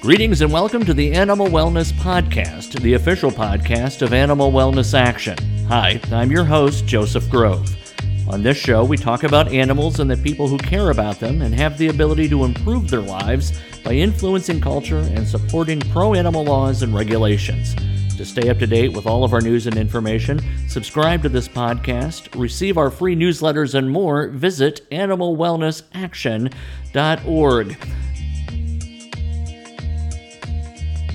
Greetings and welcome to the Animal Wellness Podcast, the official podcast of Animal Wellness Action. Hi, I'm your host, Joseph Grove. On this show, we talk about animals and the people who care about them and have the ability to improve their lives by influencing culture and supporting pro animal laws and regulations. To stay up to date with all of our news and information, subscribe to this podcast, receive our free newsletters, and more, visit animalwellnessaction.org.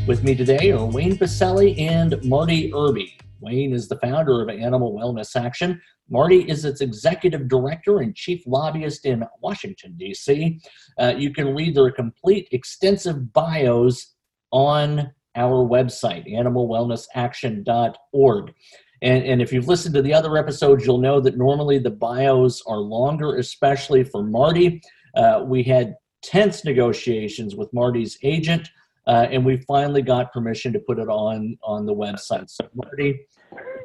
With me today are Wayne Pacelle and Marty Irby. Wayne is the founder of Animal Wellness Action. Marty is its executive director and chief lobbyist in Washington, D.C. Uh, you can read their complete, extensive bios on our website, animalwellnessaction.org. And, and if you've listened to the other episodes, you'll know that normally the bios are longer, especially for Marty. Uh, we had tense negotiations with Marty's agent uh, and we finally got permission to put it on on the website. So Marty,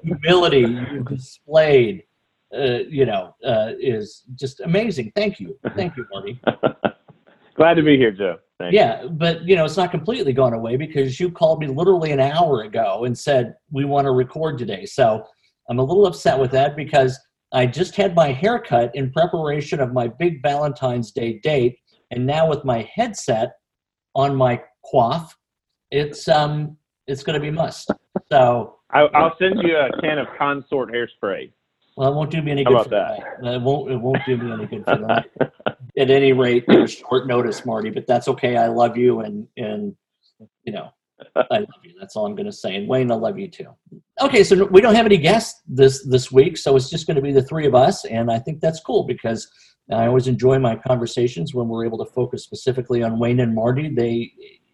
humility you displayed, uh, you know, uh, is just amazing. Thank you, thank you, Marty. Glad to be here, Joe. Thank yeah, you. but you know, it's not completely gone away because you called me literally an hour ago and said we want to record today. So I'm a little upset with that because I just had my haircut in preparation of my big Valentine's Day date, and now with my headset on my quaff, it's um it's going to be must. So I, will send you a can of consort hairspray. Well, it won't do me any How good for that. It won't. It won't do me any good for that. At any rate, there's short notice, Marty, but that's okay. I love you, and and you know, I love you. That's all I'm going to say. And Wayne, I love you too. Okay, so we don't have any guests this this week, so it's just going to be the three of us, and I think that's cool because I always enjoy my conversations when we're able to focus specifically on Wayne and Marty. They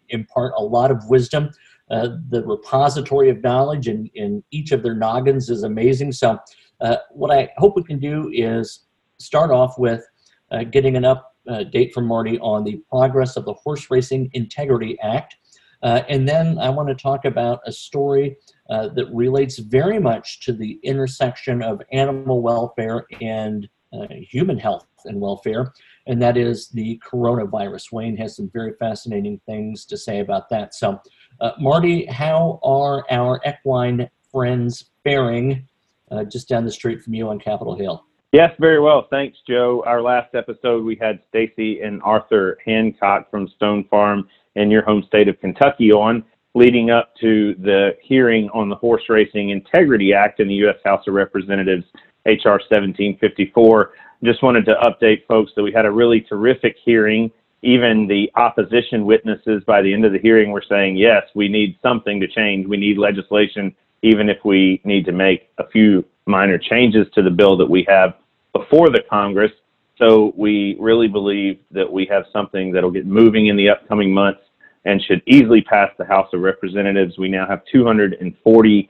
impart a lot of wisdom. Uh, the repository of knowledge in, in each of their noggins is amazing. So, uh, what I hope we can do is start off with uh, getting an update from Marty on the progress of the Horse Racing Integrity Act. Uh, and then I want to talk about a story uh, that relates very much to the intersection of animal welfare and uh, human health and welfare, and that is the coronavirus. Wayne has some very fascinating things to say about that. So, uh, Marty, how are our equine friends faring uh, just down the street from you on Capitol Hill? Yes, very well. Thanks, Joe. Our last episode, we had Stacy and Arthur Hancock from Stone Farm in your home state of Kentucky on, leading up to the hearing on the Horse Racing Integrity Act in the U.S. House of Representatives, H.R. 1754 just wanted to update folks that we had a really terrific hearing. Even the opposition witnesses by the end of the hearing were saying, yes, we need something to change. We need legislation, even if we need to make a few minor changes to the bill that we have before the Congress. So we really believe that we have something that'll get moving in the upcoming months and should easily pass the House of Representatives. We now have 240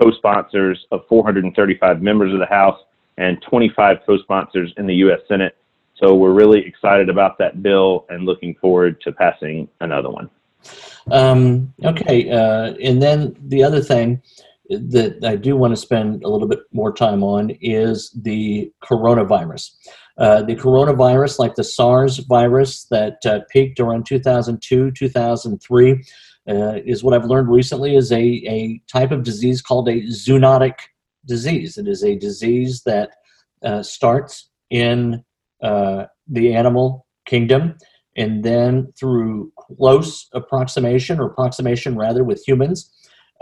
co sponsors of 435 members of the House and 25 co-sponsors in the U.S. Senate. So we're really excited about that bill and looking forward to passing another one. Um, okay, uh, and then the other thing that I do want to spend a little bit more time on is the coronavirus. Uh, the coronavirus, like the SARS virus that uh, peaked around 2002, 2003, uh, is what I've learned recently is a, a type of disease called a zoonotic disease. It is a disease that uh, starts in uh, the animal kingdom and then through close approximation or approximation rather with humans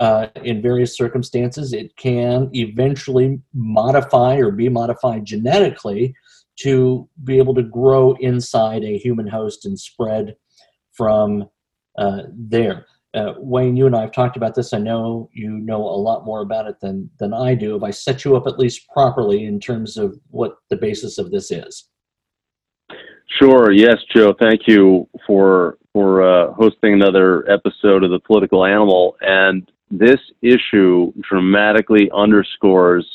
uh, in various circumstances it can eventually modify or be modified genetically to be able to grow inside a human host and spread from uh, there uh, Wayne, you and I have talked about this. I know you know a lot more about it than than I do. If I set you up at least properly in terms of what the basis of this is. Sure. Yes, Joe. Thank you for for uh, hosting another episode of the Political Animal. And this issue dramatically underscores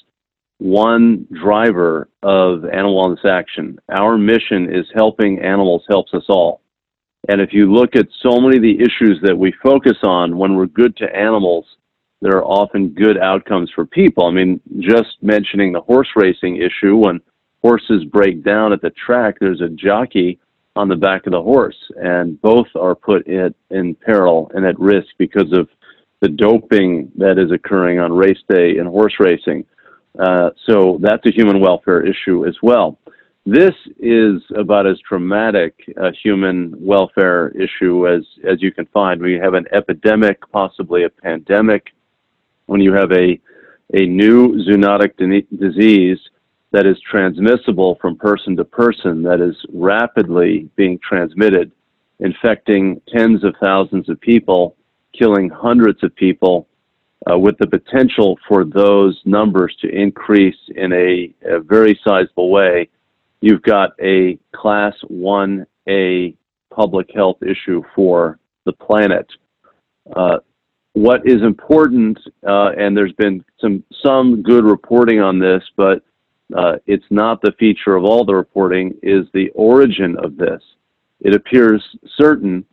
one driver of animal wellness action. Our mission is helping animals helps us all. And if you look at so many of the issues that we focus on when we're good to animals, there are often good outcomes for people. I mean, just mentioning the horse racing issue, when horses break down at the track, there's a jockey on the back of the horse, and both are put in, in peril and at risk because of the doping that is occurring on race day in horse racing. Uh, so that's a human welfare issue as well. This is about as dramatic a human welfare issue as, as you can find. We have an epidemic, possibly a pandemic, when you have a, a new zoonotic disease that is transmissible from person to person, that is rapidly being transmitted, infecting tens of thousands of people, killing hundreds of people, uh, with the potential for those numbers to increase in a, a very sizable way. You've got a class 1A public health issue for the planet. Uh, what is important, uh, and there's been some some good reporting on this, but uh, it's not the feature of all the reporting, is the origin of this. It appears certain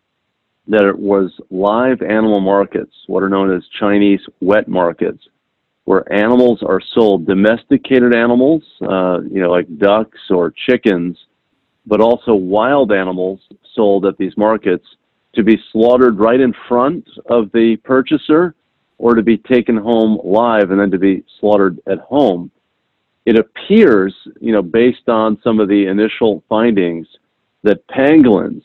that it was live animal markets, what are known as Chinese wet markets, where animals are sold, domesticated animals, uh, you know, like ducks or chickens, but also wild animals sold at these markets to be slaughtered right in front of the purchaser or to be taken home live and then to be slaughtered at home. It appears, you know, based on some of the initial findings, that pangolins,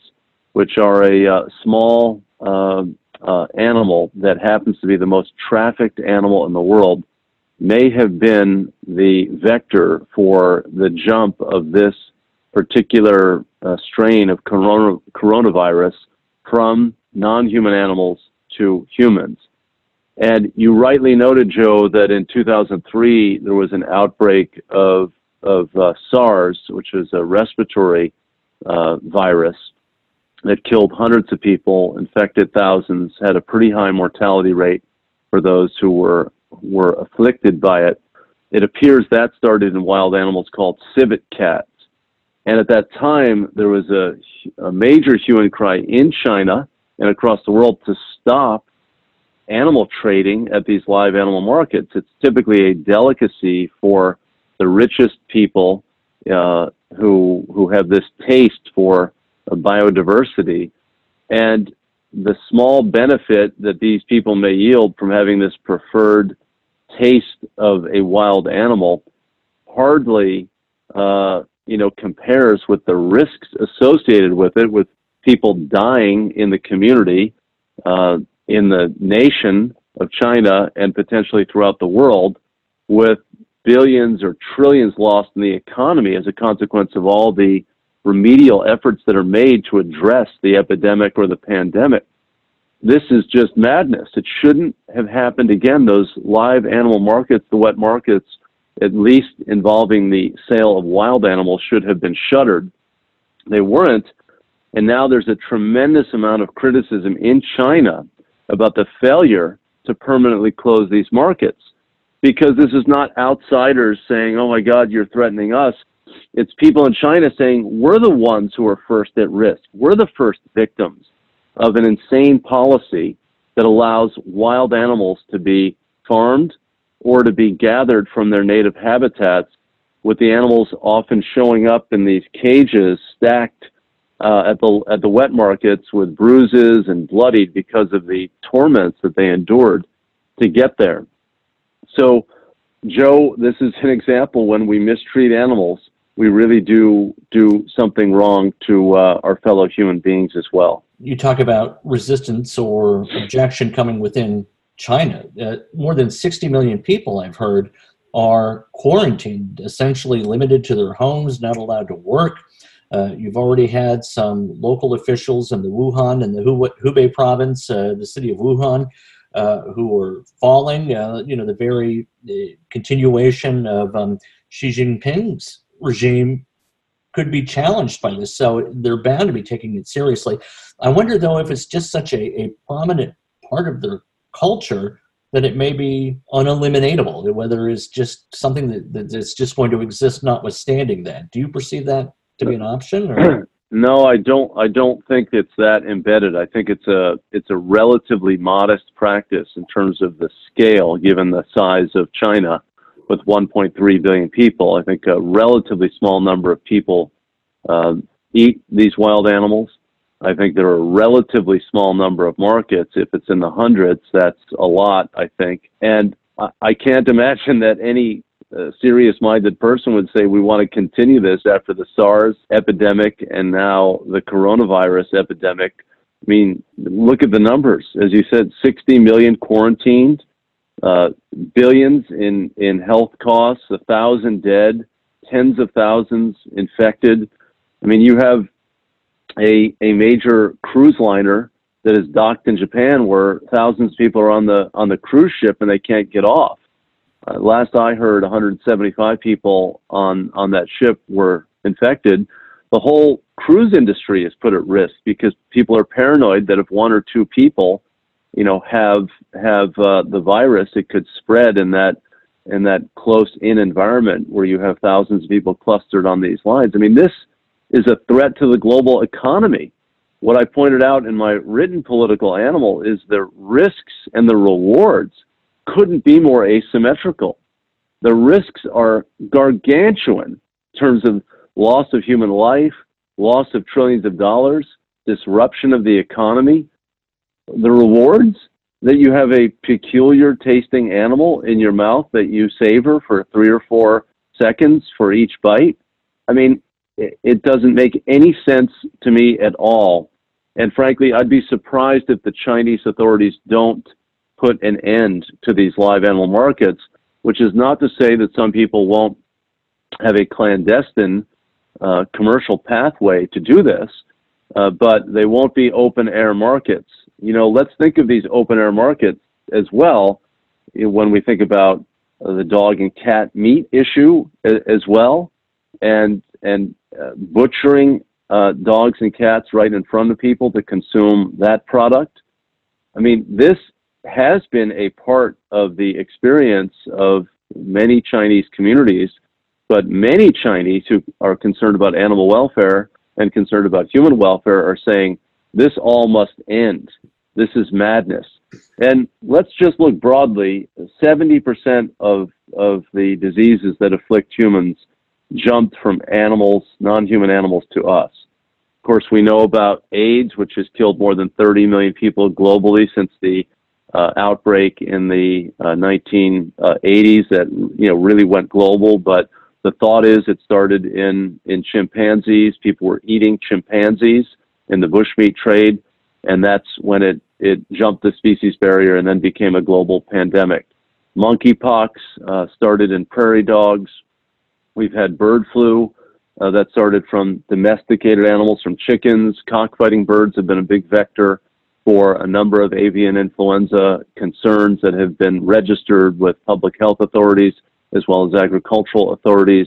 which are a uh, small uh, uh, animal that happens to be the most trafficked animal in the world, may have been the vector for the jump of this particular uh, strain of corona- coronavirus from non human animals to humans. And you rightly noted, Joe, that in 2003 there was an outbreak of of uh, SARS, which is a respiratory uh, virus that killed hundreds of people, infected thousands, had a pretty high mortality rate for those who were were afflicted by it. It appears that started in wild animals called civet cats. And at that time, there was a, a major hue and cry in China and across the world to stop animal trading at these live animal markets. It's typically a delicacy for the richest people uh, who who have this taste for biodiversity, and the small benefit that these people may yield from having this preferred taste of a wild animal hardly uh, you know compares with the risks associated with it with people dying in the community uh, in the nation of China and potentially throughout the world with billions or trillions lost in the economy as a consequence of all the remedial efforts that are made to address the epidemic or the pandemic. This is just madness. It shouldn't have happened again. Those live animal markets, the wet markets, at least involving the sale of wild animals, should have been shuttered. They weren't. And now there's a tremendous amount of criticism in China about the failure to permanently close these markets because this is not outsiders saying, oh my God, you're threatening us. It's people in China saying, we're the ones who are first at risk. We're the first victims of an insane policy that allows wild animals to be farmed or to be gathered from their native habitats, with the animals often showing up in these cages stacked uh, at the at the wet markets with bruises and bloodied because of the torments that they endured to get there. So, Joe, this is an example when we mistreat animals, we really do do something wrong to uh, our fellow human beings as well. You talk about resistance or objection coming within China. Uh, more than 60 million people, I've heard, are quarantined, essentially limited to their homes, not allowed to work uh, you've already had some local officials in the Wuhan and the Hubei province, uh, the city of Wuhan, uh, who are falling. Uh, you know, the very continuation of um, Xi Jinping's regime could be challenged by this. So they're bound to be taking it seriously. I wonder, though, if it's just such a, a prominent part of their culture that it may be uneliminatable, whether it's just something that, that's just going to exist notwithstanding that. Do you perceive that? to be an option? Or? no, I don't. I don't think it's that embedded. I think it's a it's a relatively modest practice in terms of the scale, given the size of China, with 1.3 billion people. I think a relatively small number of people uh, eat these wild animals. I think there are a relatively small number of markets. If it's in the hundreds, that's a lot, I think. And I can't imagine that any uh, serious minded person would say we want to continue this after the SARS epidemic and now the coronavirus epidemic. I mean, look at the numbers. As you said, 60 million quarantined, uh, billions in, in health costs, a thousand dead, tens of thousands infected. I mean, you have a, a major cruise liner that is docked in Japan where thousands of people are on the on the cruise ship and they can't get off. Uh, last I heard, 175 people on on that ship were infected. The whole cruise industry is put at risk because people are paranoid that if one or two people, you know, have have uh, the virus, it could spread in that in that close in environment where you have thousands of people clustered on these lines. I mean, this is a threat to the global economy. What I pointed out in my written political animal is the risks and the rewards couldn't be more asymmetrical. The risks are gargantuan in terms of loss of human life, loss of trillions of dollars, disruption of the economy. The rewards that you have a peculiar tasting animal in your mouth that you savor for three or four seconds for each bite. I mean, it doesn't make any sense to me at all. And frankly, I'd be surprised if the Chinese authorities don't put an end to these live animal markets, which is not to say that some people won't have a clandestine uh, commercial pathway to do this, uh, but they won't be open air markets. You know, let's think of these open air markets as well when we think about uh, the dog and cat meat issue as well, and and uh, butchering uh, dogs and cats right in front of people to consume that product. I mean, this has been a part of the experience of many Chinese communities, but many Chinese who are concerned about animal welfare and concerned about human welfare are saying this all must end. This is madness. And let's just look broadly 70% of, of the diseases that afflict humans jumped from animals, non human animals, to us. Of course, we know about AIDS, which has killed more than 30 million people globally since the uh, outbreak in the uh, 1980s that you know really went global. But the thought is it started in in chimpanzees. People were eating chimpanzees in the bushmeat trade, and that's when it it jumped the species barrier and then became a global pandemic. Monkeypox uh, started in prairie dogs. We've had bird flu uh, that started from domesticated animals, from chickens. Cockfighting birds have been a big vector for a number of avian influenza concerns that have been registered with public health authorities as well as agricultural authorities.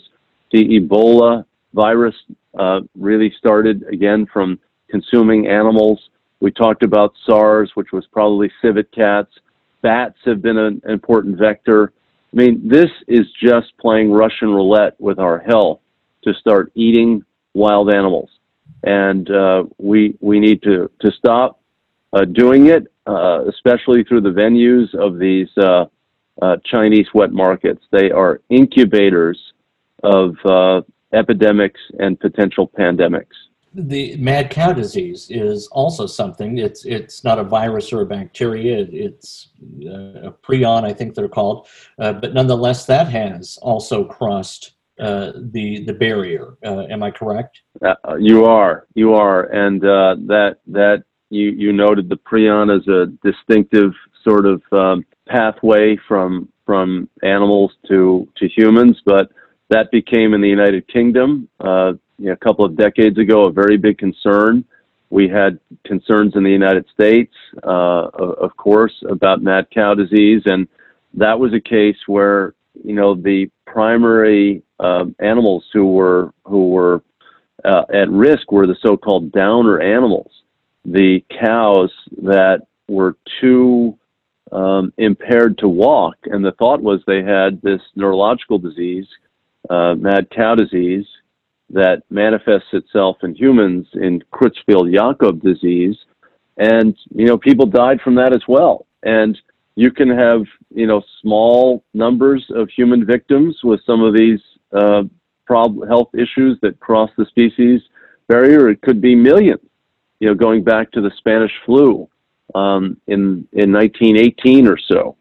The Ebola virus uh, really started again from consuming animals. We talked about SARS, which was probably civet cats. Bats have been an important vector. I mean, this is just playing Russian roulette with our health to start eating wild animals. And uh, we, we need to, to stop uh, doing it, uh, especially through the venues of these uh, Chinese wet markets. They are incubators of epidemics and potential pandemics the mad cow disease is also something. It's it's not a virus or a bacteria. It's a prion, I think they're called, uh, but nonetheless, that has also crossed uh, the the barrier. Uh, am I correct? you are, you are, and that that you, you noted the prion as a distinctive sort of um, pathway from from animals to to humans, but that became in the United Kingdom uh, you know, a couple of decades ago a very big concern. We had concerns in the United States, uh, of course, about mad cow disease, and that was a case where you know the primary uh, animals who were who were uh, at risk were the so-called downer animals, the cows that were too um, impaired to walk, and the thought was they had this neurological disease, uh, mad cow disease, that manifests itself in humans in Creutzfeldt-Jakob disease, and you know people died from that as well. And you can have you know small numbers of human victims with some of these uh, prob- health issues that cross the species barrier, it could be millions. You know, going back to the Spanish flu um, in in 1918 or so.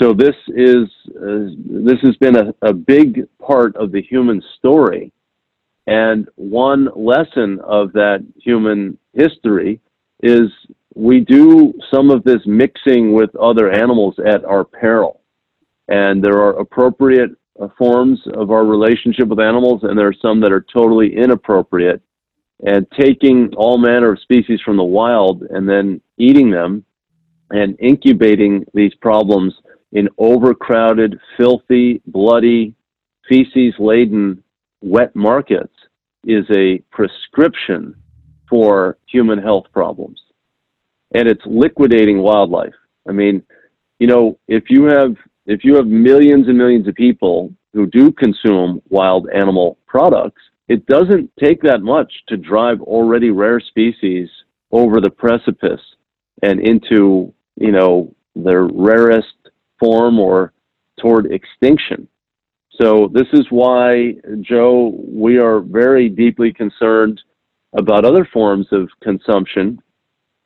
So this is uh, this has been a, a big part of the human story, and one lesson of that human history is we do some of this mixing with other animals at our peril, and there are appropriate uh, forms of our relationship with animals, and there are some that are totally inappropriate. And taking all manner of species from the wild and then eating them and incubating these problems in overcrowded, filthy, bloody, feces laden wet markets is a prescription for human health problems. And it's liquidating wildlife. I mean, you know, if you have if you have millions and millions of people who do consume wild animal products, it doesn't take that much to drive already rare species over the precipice and into, you know, their rarest form or toward extinction. So this is why, Joe, we are very deeply concerned about other forms of consumption,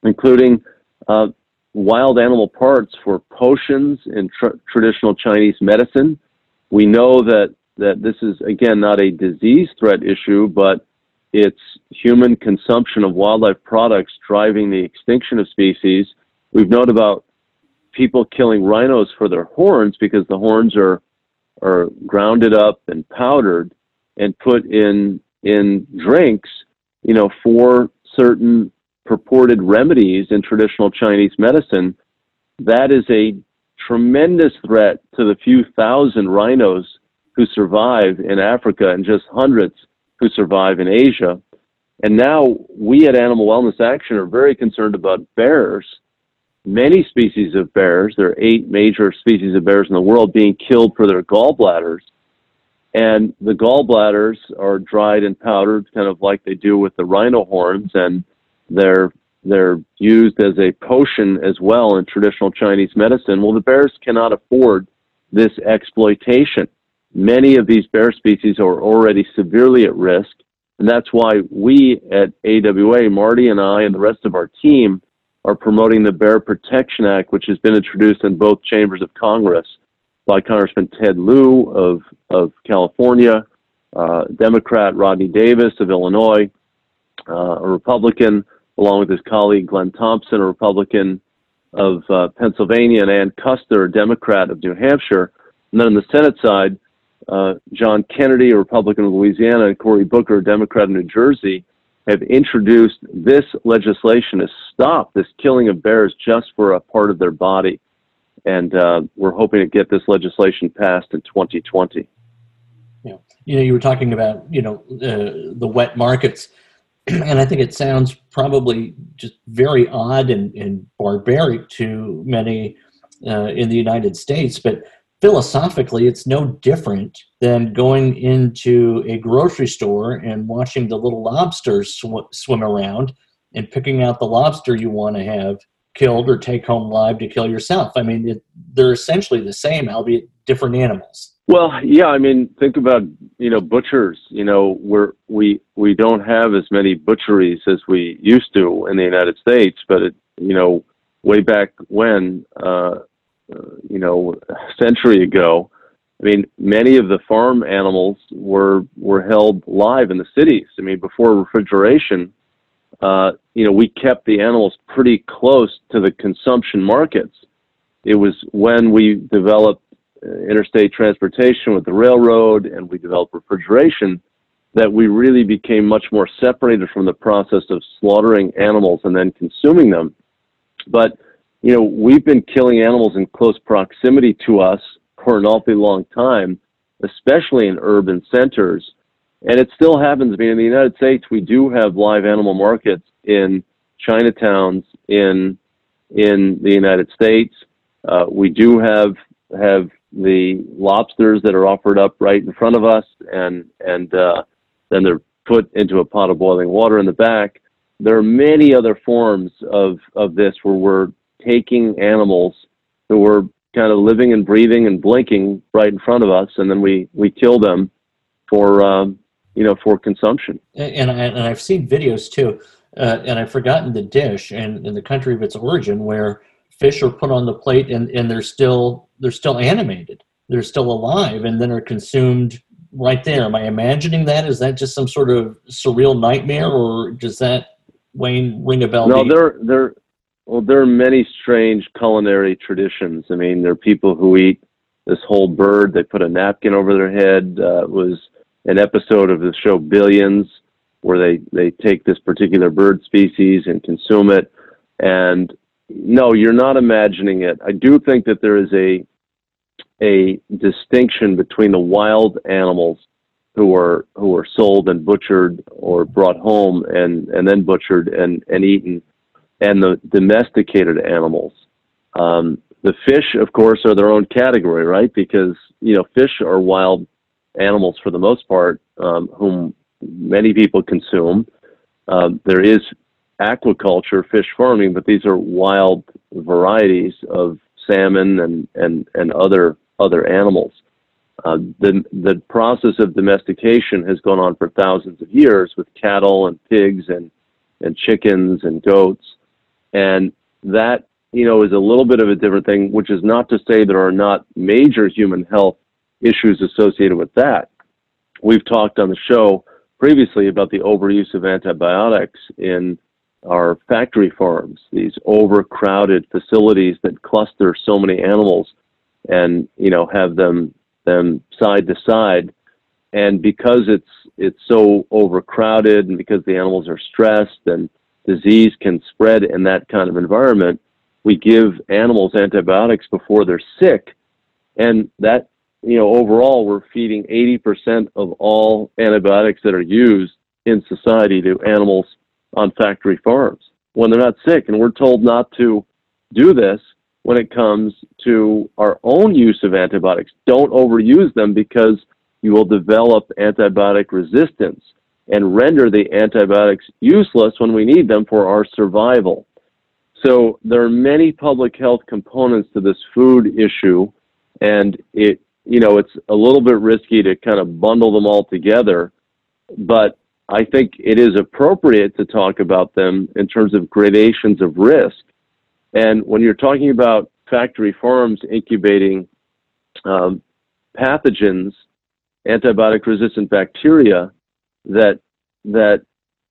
including uh, wild animal parts for potions in tr- traditional Chinese medicine. We know that, that this is, again, not a disease threat issue, but it's human consumption of wildlife products driving the extinction of species. We've known about people killing rhinos for their horns because the horns are are grounded up and powdered and put in in drinks, you know, for certain purported remedies in traditional Chinese medicine, that is a tremendous threat to the few thousand rhinos who survive in Africa and just hundreds who survive in Asia. And now we at Animal Wellness Action are very concerned about bears. Many species of bears, there are eight major species of bears in the world, being killed for their gallbladders. And the gallbladders are dried and powdered, kind of like they do with the rhino horns. And they're they're used as a potion as well in traditional Chinese medicine. Well, the bears cannot afford this exploitation. Many of these bear species are already severely at risk, and that's why we at AWA, Marty and I, and the rest of our team, are promoting the Bear Protection Act, which has been introduced in both chambers of Congress by Congressman Ted Lieu of, of California, uh, Democrat Rodney Davis of Illinois, uh, a Republican along with his colleague Glenn Thompson, a Republican of uh, Pennsylvania, and Ann Kuster, a Democrat of New Hampshire. And then on the Senate side, uh, John Kennedy, a Republican of Louisiana, and Cory Booker, a Democrat of New Jersey, have introduced this legislation to stop this killing of bears just for a part of their body. And uh, we're hoping to get this legislation passed in 2020. Yeah. You know, you were talking about, you know, uh, the wet markets. and I think it sounds probably just very odd and, and barbaric to many uh, in the United States, but philosophically, it's no different than going into a grocery store and watching the little lobsters sw- swim around and picking out the lobster you want to have killed or take home live to kill yourself. I mean, it, they're essentially the same, albeit different animals. Well, yeah, I mean, think about you know butchers. You know, we're we we don't have as many butcheries as we used to in the United States, but it you know way back when, uh, uh, you know, a century ago. I mean, many of the farm animals were were held live in the cities. I mean, before refrigeration, uh, you know, we kept the animals pretty close to the consumption markets. It was when we developed interstate transportation with the railroad and we developed refrigeration that we really became much more separated from the process of slaughtering animals and then consuming them. But, you know, we've been killing animals in close proximity to us for an awfully long time, especially in urban centers. And it still happens. I mean, in the United States, we do have live animal markets in Chinatowns in in the United States. Uh, we do have have the lobsters that are offered up right in front of us, and and uh, then they're put into a pot of boiling water in the back. There are many other forms of of this where we're taking animals who were kind of living and breathing and blinking right in front of us, and then we we kill them for um, you know, for consumption. And, I, and I've seen videos too, uh, and I've forgotten the dish and in the country of its origin where fish are put on the plate and, and they're still they're still animated, they're still alive, and then are consumed right there. Am I imagining that? Is that just some sort of surreal nightmare, or does that Wayne ring a bell? No, there there well there are many strange culinary traditions. I mean, there are people who eat this whole bird. They put a napkin over their head. Uh, it was an episode of the show Billions where they they take this particular bird species and consume it. And no, you're not imagining it. I do think that there is a a distinction between the wild animals who are who are sold and butchered or brought home and and then butchered and and eaten, and the domesticated animals. Um, the fish, of course, are their own category, right? Because you know, fish are wild animals for the most part, um, whom many people consume. Um, there is aquaculture, fish farming, but these are wild varieties of salmon and and and other other animals. Uh, the the process of domestication has gone on for thousands of years with cattle and pigs and and chickens and goats, and that you know is a little bit of a different thing. Which is not to say there are not major human health issues associated with that. We've talked on the show previously about the overuse of antibiotics in our factory farms, these overcrowded facilities that cluster so many animals and you know have them them side to side and because it's it's so overcrowded and because the animals are stressed and disease can spread in that kind of environment we give animals antibiotics before they're sick and that you know overall we're feeding 80% of all antibiotics that are used in society to animals on factory farms when they're not sick and we're told not to do this when it comes to our own use of antibiotics. Don't overuse them because you will develop antibiotic resistance and render the antibiotics useless when we need them for our survival. So there are many public health components to this food issue, and it you know it's a little bit risky to kind of bundle them all together, but I think it is appropriate to talk about them in terms of gradations of risk and when you're talking about factory farms incubating um, pathogens, antibiotic resistant bacteria that that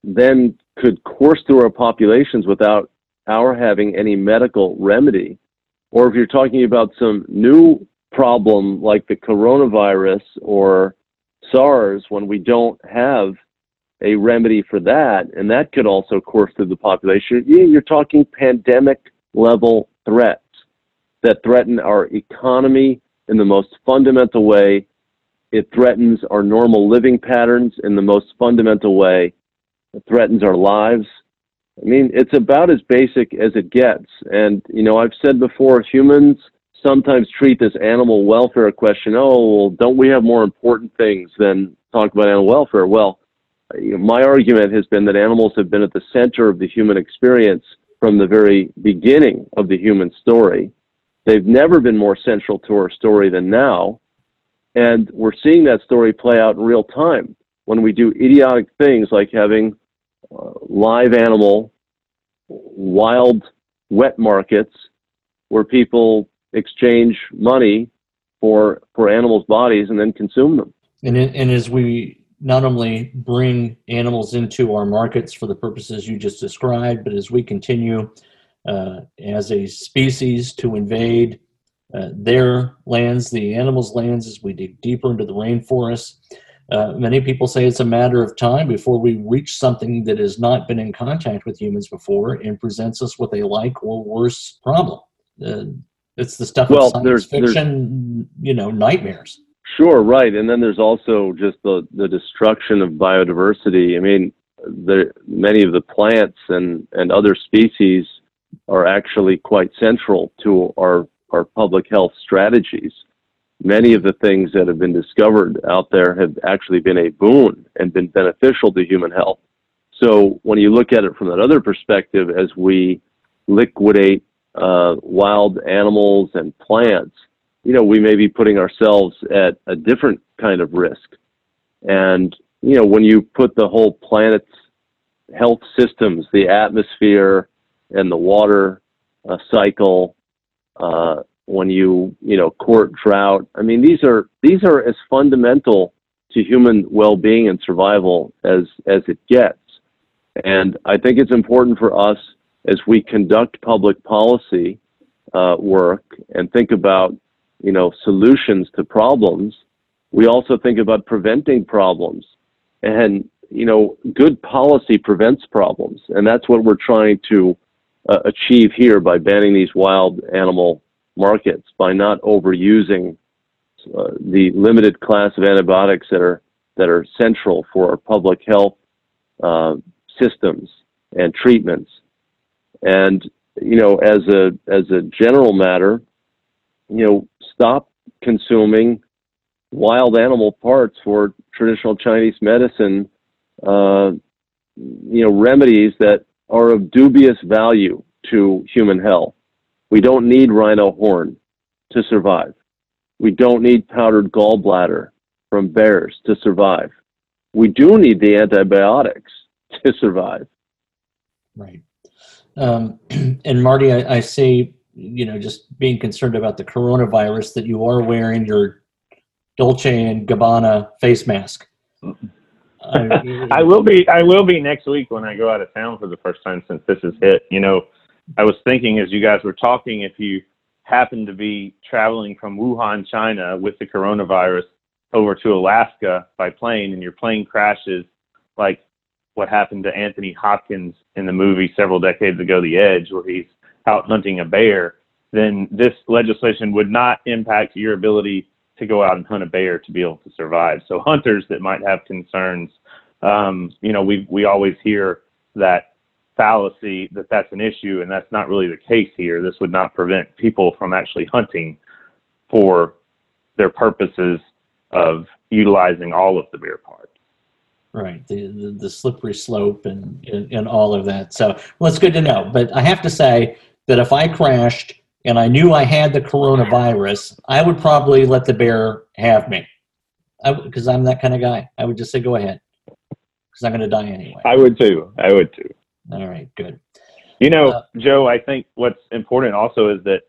then could course through our populations without our having any medical remedy, or if you're talking about some new problem like the coronavirus or SARS, when we don't have a remedy for that, and that could also course through the population, you're talking pandemic level threats that threaten our economy in the most fundamental way. It threatens our normal living patterns in the most fundamental way. It threatens our lives. I mean, it's about as basic as it gets. And, you know, I've said before, humans sometimes treat this animal welfare question, oh, well, don't we have more important things than talk about animal welfare? Well, my argument has been that animals have been at the center of the human experience from the very beginning of the human story. They've never been more central to our story than now. And we're seeing that story play out in real time when we do idiotic things like having uh, live animal, wild wet markets where people exchange money for for animals' bodies and then consume them. And, and as we not only bring animals into our markets for the purposes you just described, but as we continue uh, as a species to invade uh, their lands, the animals' lands, as we dig deeper into the rainforest. Uh, many people say it's a matter of time before we reach something that has not been in contact with humans before and presents us with a like or worse problem. Uh, it's the stuff well, of science there's, fiction, there's, you know, nightmares. Sure, right. And then there's also just the, the destruction of biodiversity. I mean, the, many of the plants and, and other species are actually quite central to our, our public health strategies. Many of the things that have been discovered out there have actually been a boon and been beneficial to human health. So when you look at it from that other perspective, as we liquidate uh, wild animals and plants, you know, we may be putting ourselves at a different kind of risk. And you know, when you put the whole planet's health systems, the atmosphere and the water uh, cycle, uh, when you you know court drought, I mean these are these are as fundamental to human well-being and survival as as it gets. And I think it's important for us as we conduct public policy uh, work and think about you know solutions to problems. We also think about preventing problems, and you know good policy prevents problems, and that's what we're trying to uh, achieve here by banning these wild animal markets by not overusing uh, the limited class of antibiotics that are that are central for our public health uh, systems and treatments. And you know, as a as a general matter, you know, stop consuming wild animal parts for traditional Chinese medicine. Uh, you know, remedies that are of dubious value to human health. We don't need rhino horn to survive. We don't need powdered gallbladder from bears to survive. We do need the antibiotics to survive. Right. Um, and Marty, I, I say, you know, just being concerned about the coronavirus, that you are wearing your Dolce and Gabbana face mask. I, will be. I will be next week when I go out of town for the first time since this has hit. You know, I was thinking as you guys were talking, if you happen to be traveling from Wuhan, China, with the coronavirus over to Alaska by plane, and your plane crashes, like what happened to Anthony Hopkins in the movie several decades ago, The Edge, where he's out hunting a bear, then this legislation would not impact your ability to go out and hunt a bear to be able to survive. So hunters that might have concerns, um, you know, we we always hear that fallacy that that's an issue, and that's not really the case here. This would not prevent people from actually hunting for their purposes of utilizing all of the bear parts. Right, the, the, the slippery slope and, and, and all of that. So, well, it's good to know. But I have to say that if I crashed and I knew I had the coronavirus, I would probably let the bear have me because I'm that kind of guy. I would just say, go ahead because I'm going to die anyway. I would too. I would too. All right, good. You know, uh, Joe, I think what's important also is that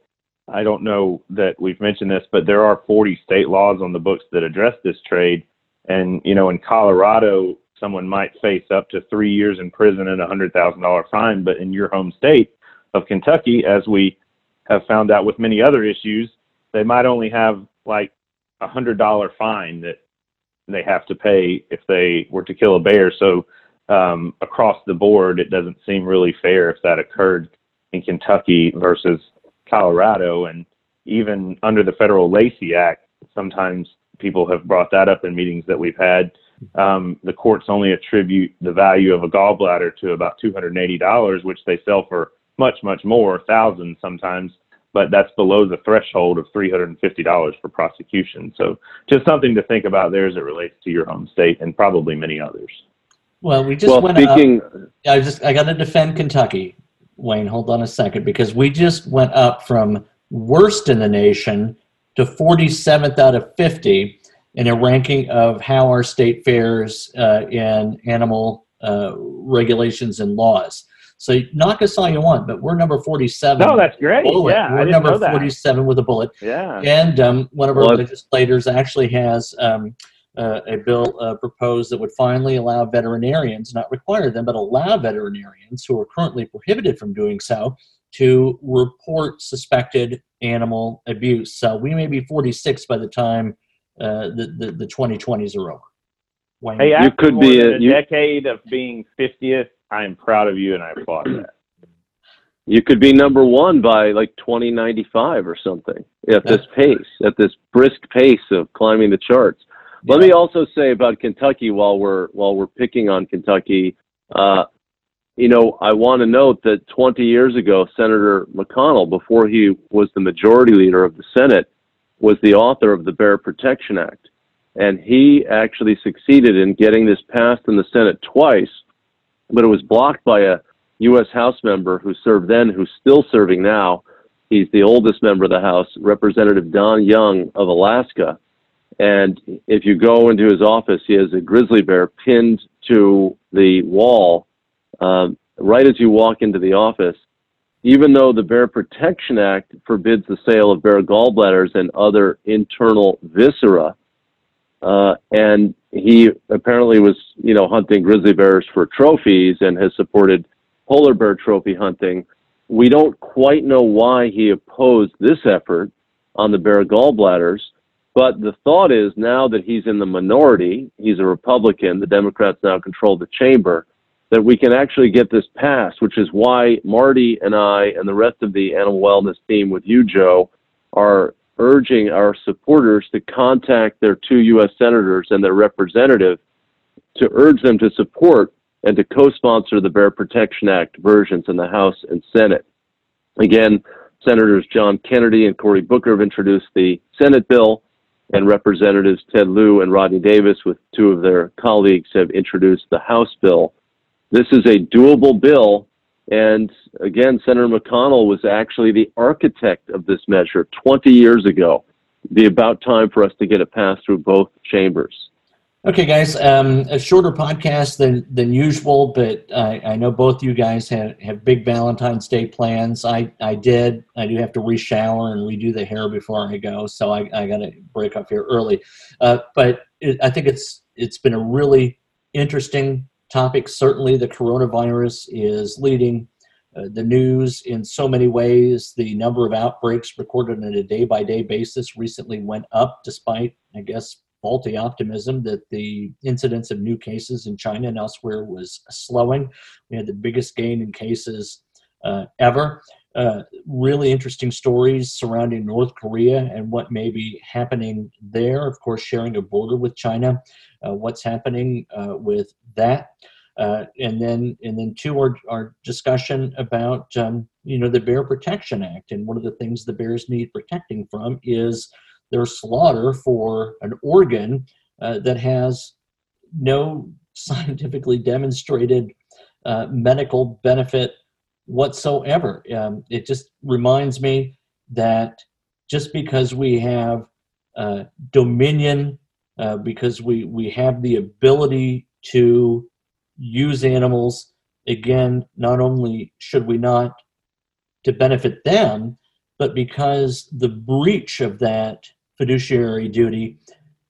I don't know that we've mentioned this, but there are 40 state laws on the books that address this trade. And, you know, in Colorado, someone might face up to three years in prison and a $100,000 fine. But in your home state of Kentucky, as we have found out with many other issues, they might only have like a $100 fine that they have to pay if they were to kill a bear. So um, across the board, it doesn't seem really fair if that occurred in Kentucky versus Colorado. And even under the Federal Lacey Act, sometimes people have brought that up in meetings that we've had. Um, the courts only attribute the value of a gallbladder to about $280, which they sell for much, much more, thousands sometimes, but that's below the threshold of $350 for prosecution. So just something to think about there as it relates to your home state and probably many others. Well, we just well, went speaking, up. I just I got to defend Kentucky. Wayne, hold on a second because we just went up from worst in the nation to 47th out of 50 in a ranking of how our state fares uh, in animal uh, regulations and laws. So knock us all you want, but we're number 47. No, that's great. Bullet. Yeah, we're number 47 with a bullet. Yeah. And um, one of our well, legislators actually has um, uh, a bill uh, proposed that would finally allow veterinarians, not require them, but allow veterinarians who are currently prohibited from doing so to report suspected animal abuse. So we may be 46 by the time uh, the, the, the 2020s are over. Wayne, hey, you could be a, a you, decade of being 50th. I am proud of you and I applaud that. You could be number one by like 2095 or something at this pace, at this brisk pace of climbing the charts. Let me also say about Kentucky while we're while we're picking on Kentucky, uh, you know, I want to note that 20 years ago, Senator McConnell, before he was the majority leader of the Senate, was the author of the Bear Protection Act, and he actually succeeded in getting this passed in the Senate twice, but it was blocked by a U.S. House member who served then, who's still serving now. He's the oldest member of the House, Representative Don Young of Alaska And if you go into his office, he has a grizzly bear pinned to the wall um, right as you walk into the office. Even though the Bear Protection Act forbids the sale of bear gallbladders and other internal viscera, uh, and he apparently was, you know, hunting grizzly bears for trophies and has supported polar bear trophy hunting. We don't quite know why he opposed this effort on the bear gallbladders, but the thought is now that he's in the minority, he's a Republican, the Democrats now control the chamber, that we can actually get this passed, which is why Marty and I and the rest of the animal wellness team with you, Joe, are urging our supporters to contact their two U.S. senators and their representative to urge them to support and to co-sponsor the Bear Protection Act versions in the House and Senate. Again, Senators John Kennedy and Cory Booker have introduced the Senate bill, and Representatives Ted Lieu and Rodney Davis, with two of their colleagues, have introduced the House bill. This is a doable bill and again, Senator McConnell was actually the architect of this measure 20 years ago. Be about time for us to get it passed through both chambers. Okay, guys, um, a shorter podcast than, than usual, but I, I know both you guys have, have big Valentine's Day plans. I, I did. I do have to reshower and redo the hair before I go, so I, I got to break up here early. Uh, but it, I think it's it's been a really interesting topic. Certainly, the coronavirus is leading uh, the news in so many ways. The number of outbreaks recorded on a day by day basis recently went up, despite, I guess, faulty optimism that the incidence of new cases in China and elsewhere was slowing. We had the biggest gain in cases uh, ever. Uh, really interesting stories surrounding North Korea and what may be happening there. Of course, sharing a border with China, uh, what's happening uh, with that. Uh, and then, and then two, our, our discussion about um, you know the Bear Protection Act, and one of the things the bears need protecting from is their slaughter for an organ uh, that has no scientifically demonstrated uh, medical benefit whatsoever. Um, it just reminds me that just because we have uh, dominion, uh, because we, we have the ability to use animals, again, not only should we not to benefit them, but because the breach of that fiduciary duty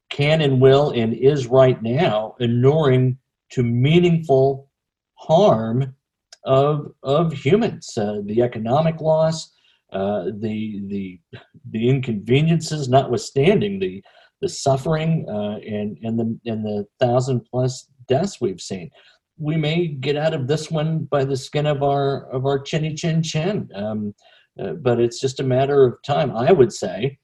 can and will and is right now inuring to meaningful harm of of humans, uh, the economic loss, uh, the the the inconveniences, notwithstanding the the suffering uh, and and the and the thousand plus deaths we've seen. We may get out of this one by the skin of our of our chinny chin chin, um, uh, but it's just a matter of time. I would say,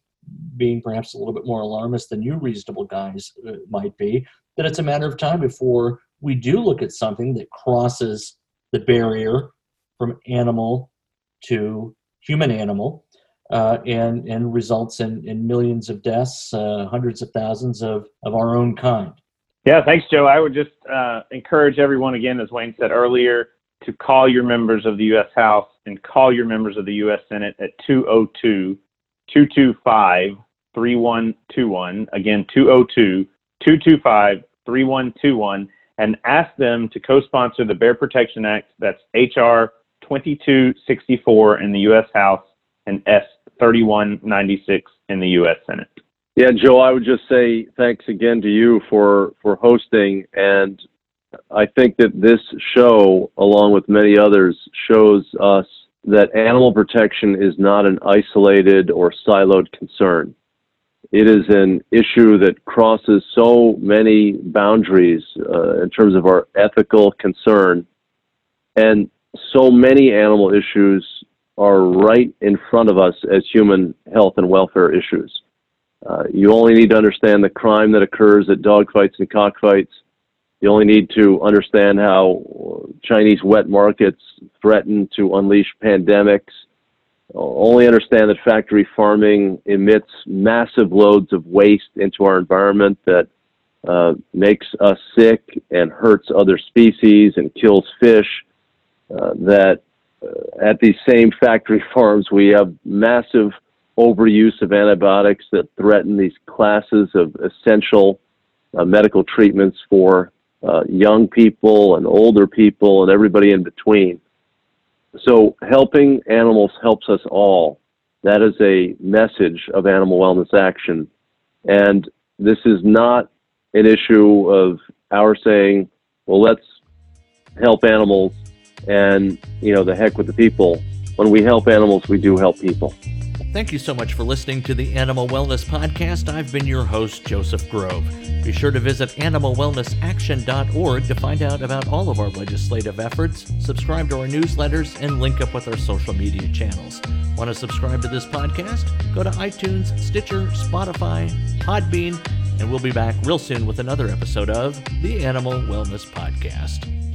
being perhaps a little bit more alarmist than you reasonable guys uh, might be, that it's a matter of time before we do look at something that crosses the barrier from animal to human animal uh, and, and results in, in millions of deaths, uh, hundreds of thousands of, of our own kind. Yeah, thanks, Joe. I would just uh, encourage everyone, again, as Wayne said earlier, to call your members of the U.S. House and call your members of the U.S. Senate at 202 225 3121. Again, 202 225 3121 and ask them to co-sponsor the Bear Protection Act. That's HR 2264 in the U.S. House and S 3196 in the U.S. Senate. Yeah, Joe, I would just say thanks again to you for for hosting, and I think that this show, along with many others, shows us that animal protection is not an isolated or siloed concern. It is an issue that crosses so many boundaries uh, in terms of our ethical concern. And so many animal issues are right in front of us as human health and welfare issues. Uh, you only need to understand the crime that occurs at dogfights and cockfights. You only need to understand how Chinese wet markets threaten to unleash pandemics only understand that factory farming emits massive loads of waste into our environment that uh, makes us sick and hurts other species and kills fish. Uh, that uh, at these same factory farms, we have massive overuse of antibiotics that threaten these classes of essential uh, medical treatments for uh, young people and older people and everybody in between. So, helping animals helps us all. That is a message of Animal Wellness Action. And this is not an issue of our saying, well, let's help animals and, you know, the heck with the people. When we help animals, we do help people. Thank you so much for listening to the Animal Wellness Podcast. I've been your host, Joseph Grove. Be sure to visit animalwellnessaction.org to find out about all of our legislative efforts, subscribe to our newsletters, and link up with our social media channels. Want to subscribe to this podcast? Go to iTunes, Stitcher, Spotify, Podbean, and we'll be back real soon with another episode of the Animal Wellness Podcast.